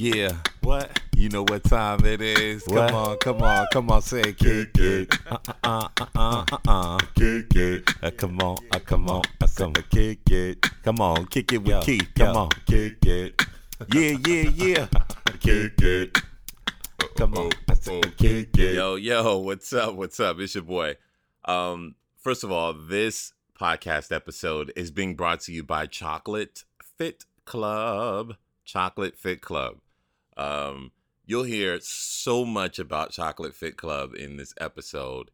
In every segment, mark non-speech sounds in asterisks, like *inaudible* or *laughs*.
Yeah, What? you know what time it is. What? Come on, come on, come on, say it, kick it. Uh uh uh uh uh uh. Kick it. Uh, come on, uh, come on, uh, come on, Kick it. come on, kick it with Yo, Keith. Come yo. on, Kick it. yeah, yeah, yeah. *laughs* Kick it. Come on, I said, Kick it. Yo, yo, what's up? What's up? It's your boy. Um, first of all, this podcast episode is being brought to you by Chocolate Fit Club. Chocolate Fit Club. Um, you'll hear so much about Chocolate Fit Club in this episode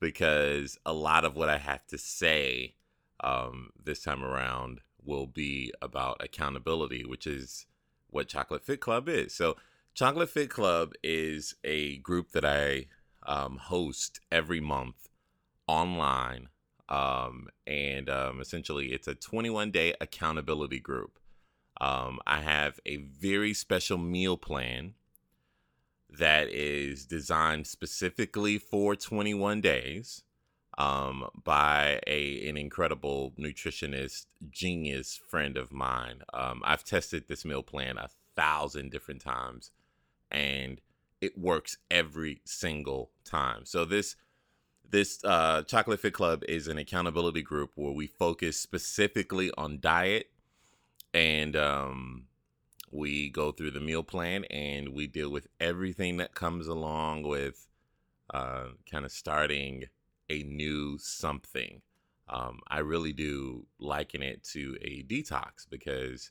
because a lot of what I have to say um, this time around will be about accountability, which is what Chocolate Fit Club is. So, Chocolate Fit Club is a group that I um, host every month online. Um, and um, essentially, it's a 21 day accountability group. Um, I have a very special meal plan that is designed specifically for 21 days um, by a an incredible nutritionist genius friend of mine. Um, I've tested this meal plan a thousand different times, and it works every single time. So this this uh, Chocolate Fit Club is an accountability group where we focus specifically on diet, and um, we go through the meal plan and we deal with everything that comes along with uh, kind of starting a new something. Um, I really do liken it to a detox because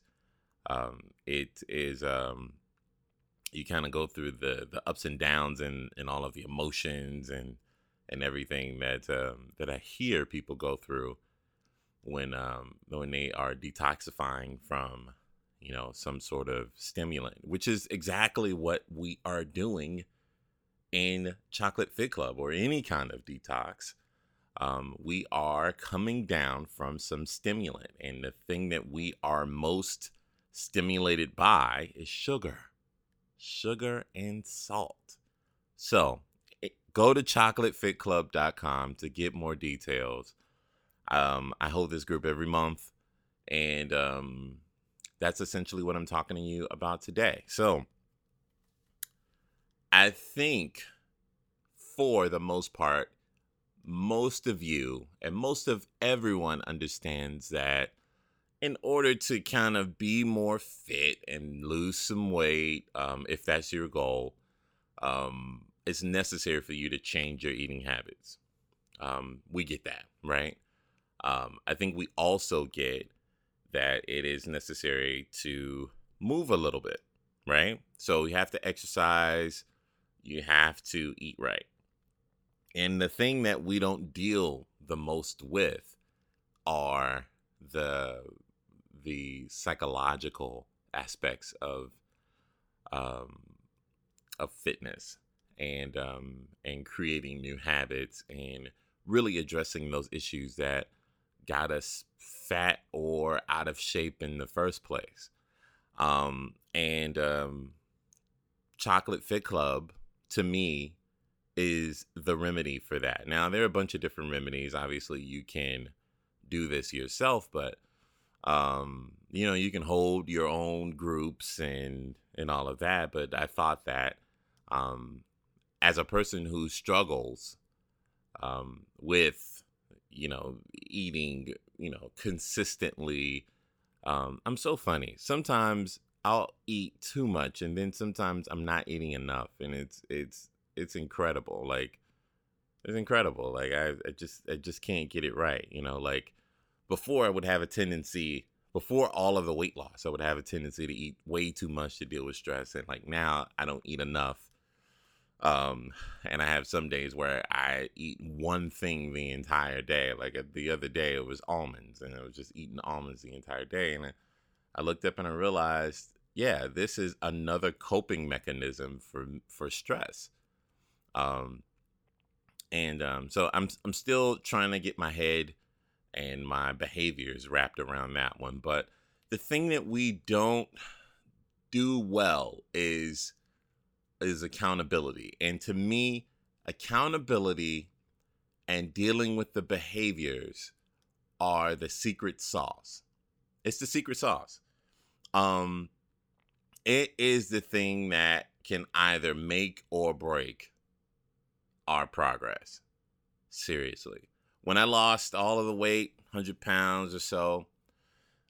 um, it is um, you kind of go through the the ups and downs and and all of the emotions and and everything that um, that I hear people go through when um, when they are detoxifying from you know some sort of stimulant, which is exactly what we are doing in Chocolate Fit Club or any kind of detox. Um, we are coming down from some stimulant, and the thing that we are most stimulated by is sugar, sugar and salt. So go to chocolatefitclub.com to get more details. Um, I hold this group every month, and um, that's essentially what I'm talking to you about today. So I think for the most part, most of you and most of everyone understands that in order to kind of be more fit and lose some weight, um, if that's your goal, um, it's necessary for you to change your eating habits. Um, we get that, right? Um, I think we also get that it is necessary to move a little bit, right? So you have to exercise, you have to eat right. And the thing that we don't deal the most with are the the psychological aspects of um, of fitness and um, and creating new habits and really addressing those issues that got us fat or out of shape in the first place. Um, and um, Chocolate Fit Club to me is the remedy for that. Now there are a bunch of different remedies. Obviously, you can do this yourself, but um, you know you can hold your own groups and and all of that. But I thought that um, as a person who struggles um, with you know eating you know consistently um, i'm so funny. Sometimes i'll eat too much and then sometimes i'm not eating enough and it's it's it's incredible like it's incredible like I, I just i just can't get it right you know like before i would have a tendency before all of the weight loss i would have a tendency to eat way too much to deal with stress and like now i don't eat enough um and i have some days where i eat one thing the entire day. Like uh, the other day it was almonds and i was just eating almonds the entire day and I, I looked up and i realized yeah this is another coping mechanism for for stress. Um and um so i'm i'm still trying to get my head and my behaviors wrapped around that one but the thing that we don't do well is is accountability. And to me, accountability and dealing with the behaviors are the secret sauce. It's the secret sauce. Um it is the thing that can either make or break our progress. Seriously. When I lost all of the weight, 100 pounds or so,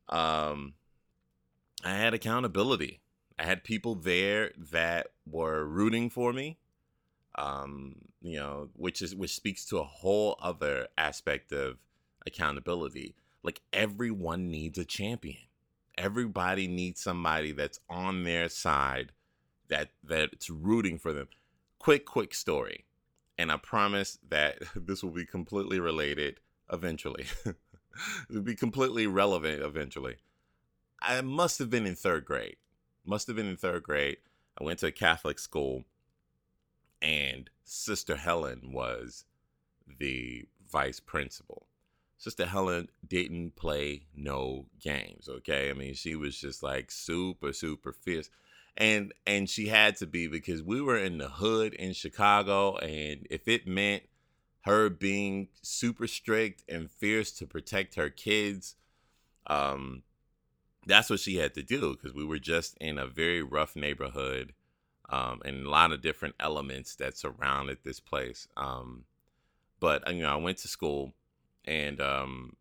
um, I had accountability. I had people there that were rooting for me. Um, you know, which is which speaks to a whole other aspect of accountability. Like everyone needs a champion. Everybody needs somebody that's on their side that that's rooting for them. Quick, quick story. And I promise that *laughs* this will be completely related eventually. *laughs* It'll be completely relevant eventually. I must have been in third grade. Must have been in third grade. I went to a Catholic school, and Sister Helen was the vice principal. Sister Helen didn't play no games, okay? I mean, she was just like super, super fierce. And and she had to be because we were in the hood in Chicago, and if it meant her being super strict and fierce to protect her kids, um, that's what she had to do because we were just in a very rough neighborhood um, and a lot of different elements that surrounded this place. Um, but you know, I went to school and um,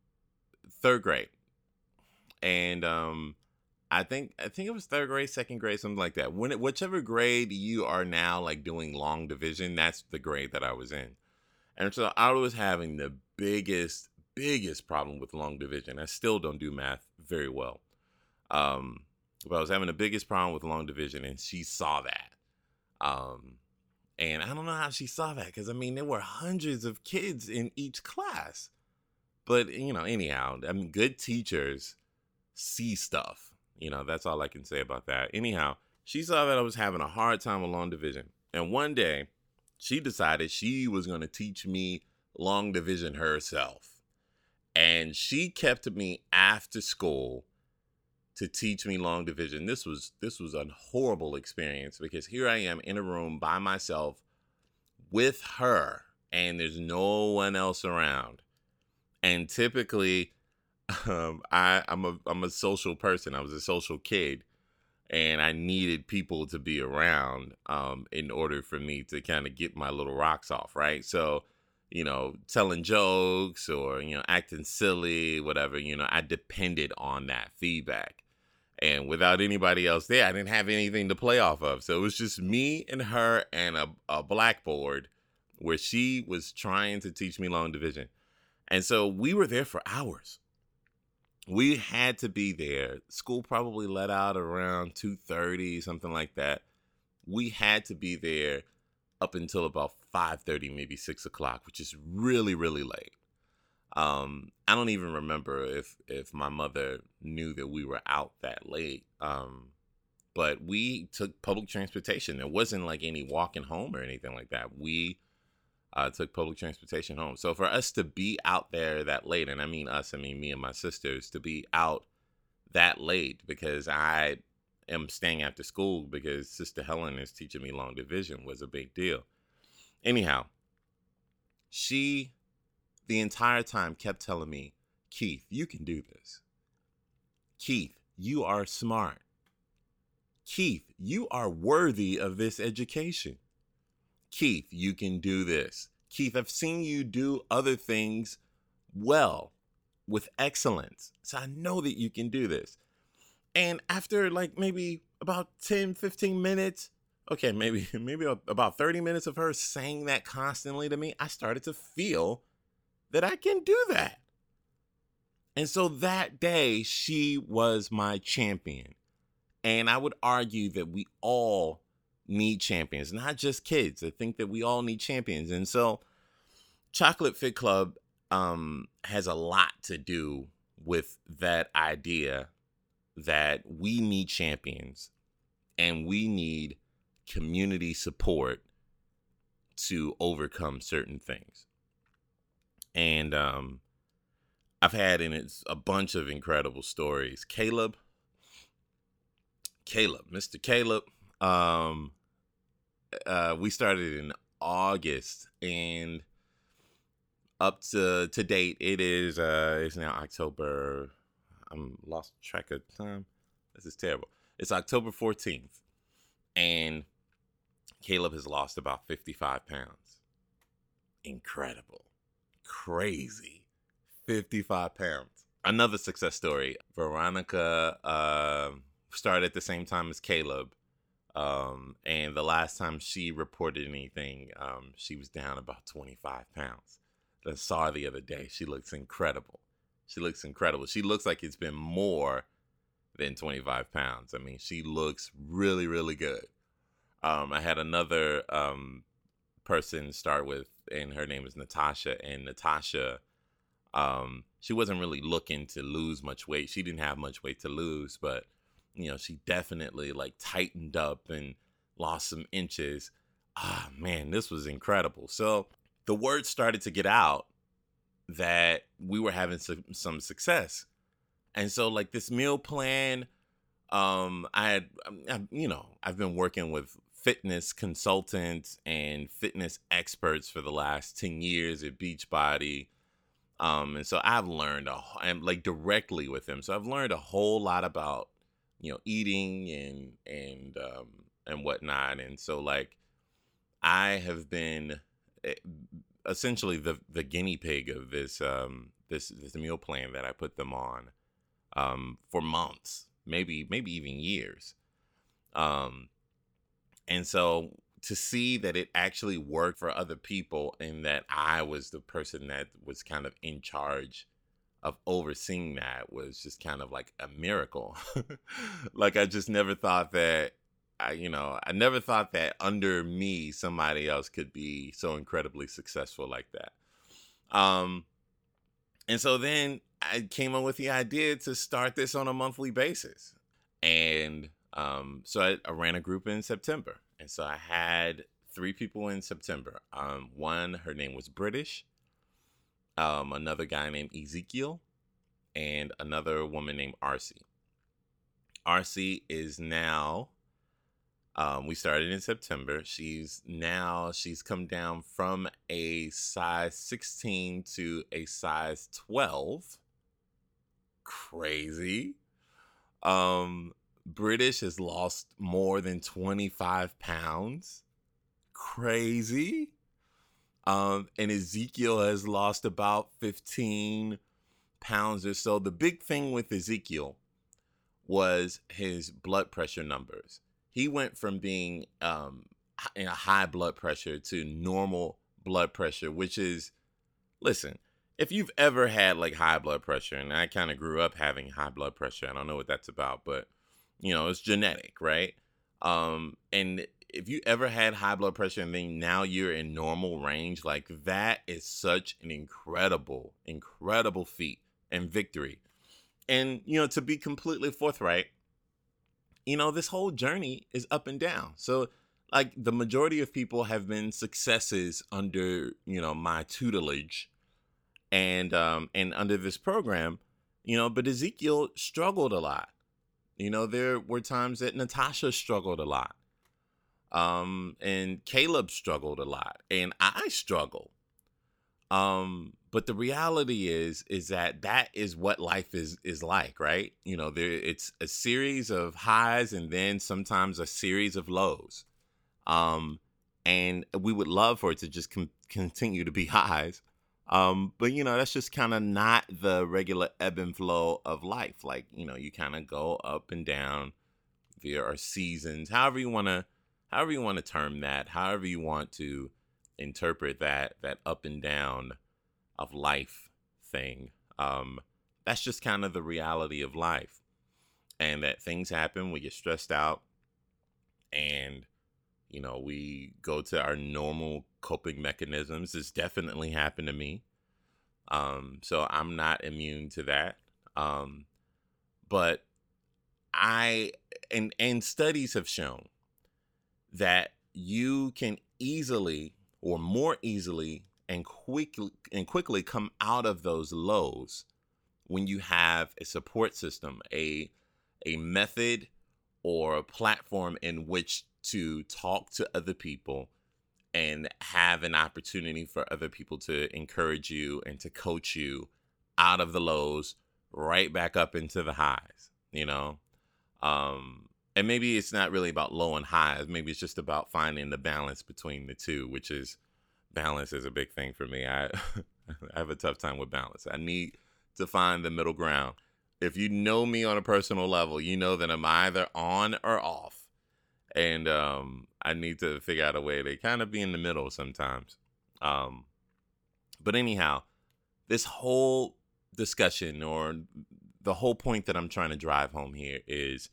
third grade, and um, I think I think it was third grade, second grade, something like that. When it, whichever grade you are now, like doing long division, that's the grade that I was in, and so I was having the biggest biggest problem with long division. I still don't do math very well. Um, but I was having the biggest problem with long division, and she saw that. Um, and I don't know how she saw that because I mean there were hundreds of kids in each class. But you know, anyhow, I mean, good teachers see stuff. You know, that's all I can say about that. Anyhow, she saw that I was having a hard time with long division, and one day she decided she was going to teach me long division herself. And she kept me after school to teach me long division. This was this was a horrible experience because here I am in a room by myself with her and there's no one else around. And typically um, I I'm a I'm a social person. I was a social kid and I needed people to be around um, in order for me to kind of get my little rocks off, right? So, you know, telling jokes or, you know, acting silly, whatever, you know, I depended on that feedback. And without anybody else there, I didn't have anything to play off of. So it was just me and her and a, a blackboard where she was trying to teach me long division. And so we were there for hours. We had to be there. School probably let out around 2:30, something like that. We had to be there up until about 5:30, maybe 6 o'clock, which is really, really late. Um, I don't even remember if if my mother knew that we were out that late. Um, but we took public transportation. There wasn't like any walking home or anything like that. We uh, took public transportation home. So for us to be out there that late, and I mean us, I mean me and my sisters, to be out that late because I am staying after school because Sister Helen is teaching me long division was a big deal. Anyhow, she the entire time kept telling me, Keith, you can do this. Keith, you are smart. Keith, you are worthy of this education. Keith, you can do this. Keith, I've seen you do other things well with excellence. So I know that you can do this. And after like maybe about 10, 15 minutes, okay, maybe *laughs* maybe about 30 minutes of her saying that constantly to me, I started to feel that I can do that. And so that day, she was my champion. And I would argue that we all need champions, not just kids. I think that we all need champions. And so, Chocolate Fit Club um, has a lot to do with that idea that we need champions and we need community support to overcome certain things and um, I've had in it a bunch of incredible stories. Caleb, Caleb, Mr. Caleb. Um, uh, we started in August, and up to to date, it is uh, it's now October. I'm lost track of time. This is terrible. It's October 14th, and Caleb has lost about 55 pounds. Incredible. Crazy. 55 pounds. Another success story. Veronica uh, started at the same time as Caleb. Um, and the last time she reported anything, um, she was down about 25 pounds. I saw her the other day. She looks incredible. She looks incredible. She looks like it's been more than 25 pounds. I mean, she looks really, really good. Um, I had another um, person start with, and her name is Natasha. And Natasha, um, she wasn't really looking to lose much weight. She didn't have much weight to lose, but you know, she definitely like tightened up and lost some inches. Ah, man, this was incredible. So the word started to get out that we were having some, some success. And so like this meal plan, um, I had, um, you know, I've been working with fitness consultants and fitness experts for the last 10 years at Beachbody. Um, and so I've learned a, I'm like directly with them. So I've learned a whole lot about, you know, eating and, and, um, and whatnot. And so like, I have been eh, essentially the, the guinea pig of this, um, this, this meal plan that I put them on, um, for months, maybe, maybe even years. Um, and so to see that it actually worked for other people and that I was the person that was kind of in charge of overseeing that was just kind of like a miracle. *laughs* like I just never thought that I you know, I never thought that under me somebody else could be so incredibly successful like that. Um and so then I came up with the idea to start this on a monthly basis. And um, so I, I, ran a group in September, and so I had three people in September. Um, one, her name was British. Um, another guy named Ezekiel, and another woman named RC. RC is now. Um, we started in September. She's now she's come down from a size 16 to a size 12. Crazy. Um, British has lost more than 25 pounds. Crazy. Um, and Ezekiel has lost about 15 pounds or so. The big thing with Ezekiel was his blood pressure numbers. He went from being um, in a high blood pressure to normal blood pressure, which is, listen, if you've ever had like high blood pressure, and I kind of grew up having high blood pressure, I don't know what that's about, but you know, it's genetic, right? Um, and if you ever had high blood pressure and then now you're in normal range, like that is such an incredible, incredible feat and victory. And, you know, to be completely forthright, you know, this whole journey is up and down. So, like, the majority of people have been successes under, you know, my tutelage and, um, and under this program, you know, but Ezekiel struggled a lot you know, there were times that Natasha struggled a lot. Um, and Caleb struggled a lot, and I struggle. Um, but the reality is, is that that is what life is is like, right? You know, there it's a series of highs and then sometimes a series of lows. Um, and we would love for it to just com- continue to be *laughs* highs. Um, but you know, that's just kind of not the regular ebb and flow of life. Like, you know, you kind of go up and down. There are seasons, however you want to, however you want to term that, however you want to interpret that, that up and down of life thing. Um, that's just kind of the reality of life. And that things happen, we get stressed out, and you know, we go to our normal coping mechanisms. This definitely happened to me. Um, so I'm not immune to that. Um, but I and and studies have shown that you can easily or more easily and quickly and quickly come out of those lows when you have a support system, a a method or a platform in which to talk to other people and have an opportunity for other people to encourage you and to coach you out of the lows right back up into the highs you know um and maybe it's not really about low and highs. Maybe it's just about finding the balance between the two, which is balance is a big thing for me. I *laughs* I have a tough time with balance. I need to find the middle ground. If you know me on a personal level, you know that I'm either on or off. And um, I need to figure out a way to kind of be in the middle sometimes. Um, but anyhow, this whole discussion or the whole point that I'm trying to drive home here is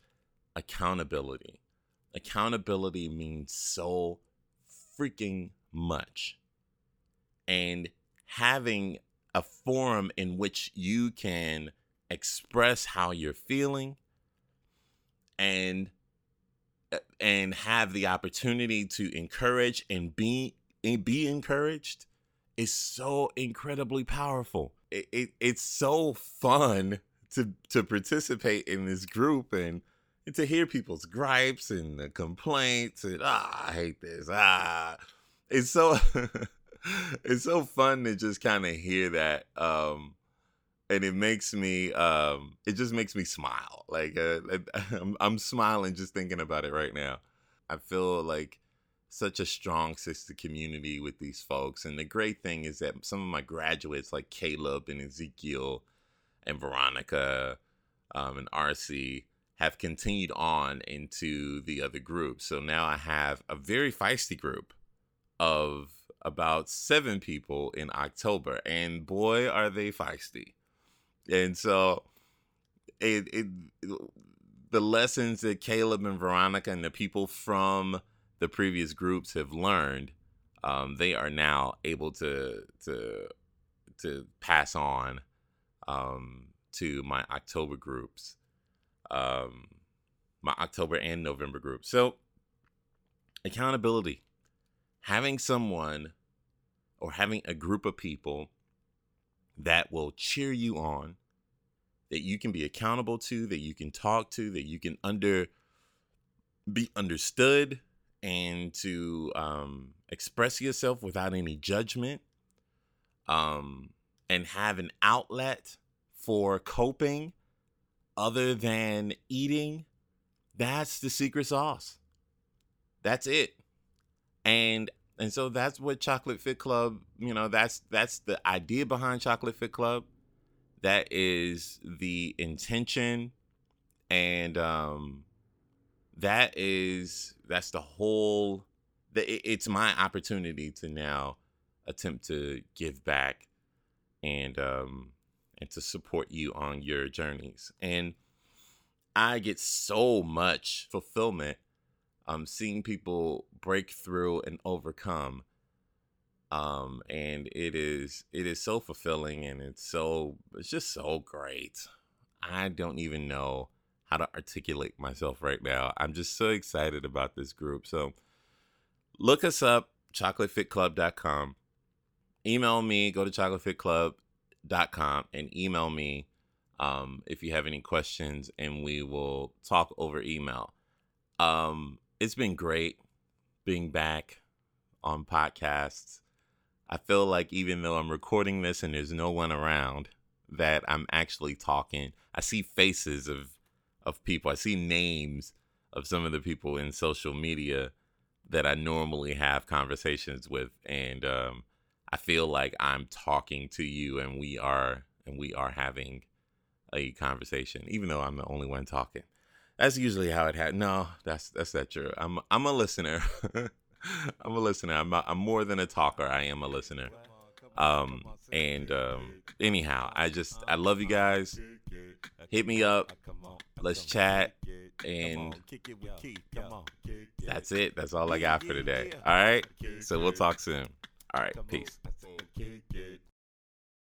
accountability. Accountability means so freaking much. And having a forum in which you can express how you're feeling and and have the opportunity to encourage and be and be encouraged is so incredibly powerful. It, it, it's so fun to to participate in this group and, and to hear people's gripes and the complaints and ah I hate this ah it's so *laughs* it's so fun to just kind of hear that um and it makes me um it just makes me smile like uh, *laughs* I'm, I'm smiling just thinking about it right now. I feel like such a strong sister community with these folks and the great thing is that some of my graduates like caleb and ezekiel and veronica um, and rc have continued on into the other groups so now i have a very feisty group of about seven people in october and boy are they feisty and so it, it the lessons that Caleb and Veronica and the people from the previous groups have learned, um, they are now able to to to pass on um, to my October groups, um, my October and November groups. So accountability, having someone or having a group of people that will cheer you on, that you can be accountable to, that you can talk to, that you can under be understood and to um, express yourself without any judgment um, and have an outlet for coping other than eating that's the secret sauce. That's it. And and so that's what chocolate fit club you know that's that's the idea behind chocolate fit club. That is the intention and um that is that's the whole it's my opportunity to now attempt to give back and um and to support you on your journeys. And i get so much fulfillment um, seeing people break through and overcome. Um, and it is it is so fulfilling and it's so it's just so great. I don't even know how to articulate myself right now. I'm just so excited about this group. So look us up, chocolatefitclub.com. Email me, go to chocolatefitclub.com and email me um, if you have any questions, and we will talk over email. Um, it's been great being back on podcasts. I feel like even though I'm recording this and there's no one around, that I'm actually talking. I see faces of of people. I see names of some of the people in social media that I normally have conversations with, and um, I feel like I'm talking to you, and we are and we are having a conversation, even though I'm the only one talking. That's usually how it had. No, that's that's not true. I'm I'm a listener. *laughs* I'm a listener. I'm a, I'm more than a talker. I am a listener. Um and um anyhow, I just I love you guys. Hit me up. Let's chat and that's it. That's all I got for today. All right. So we'll talk soon. All right. Peace.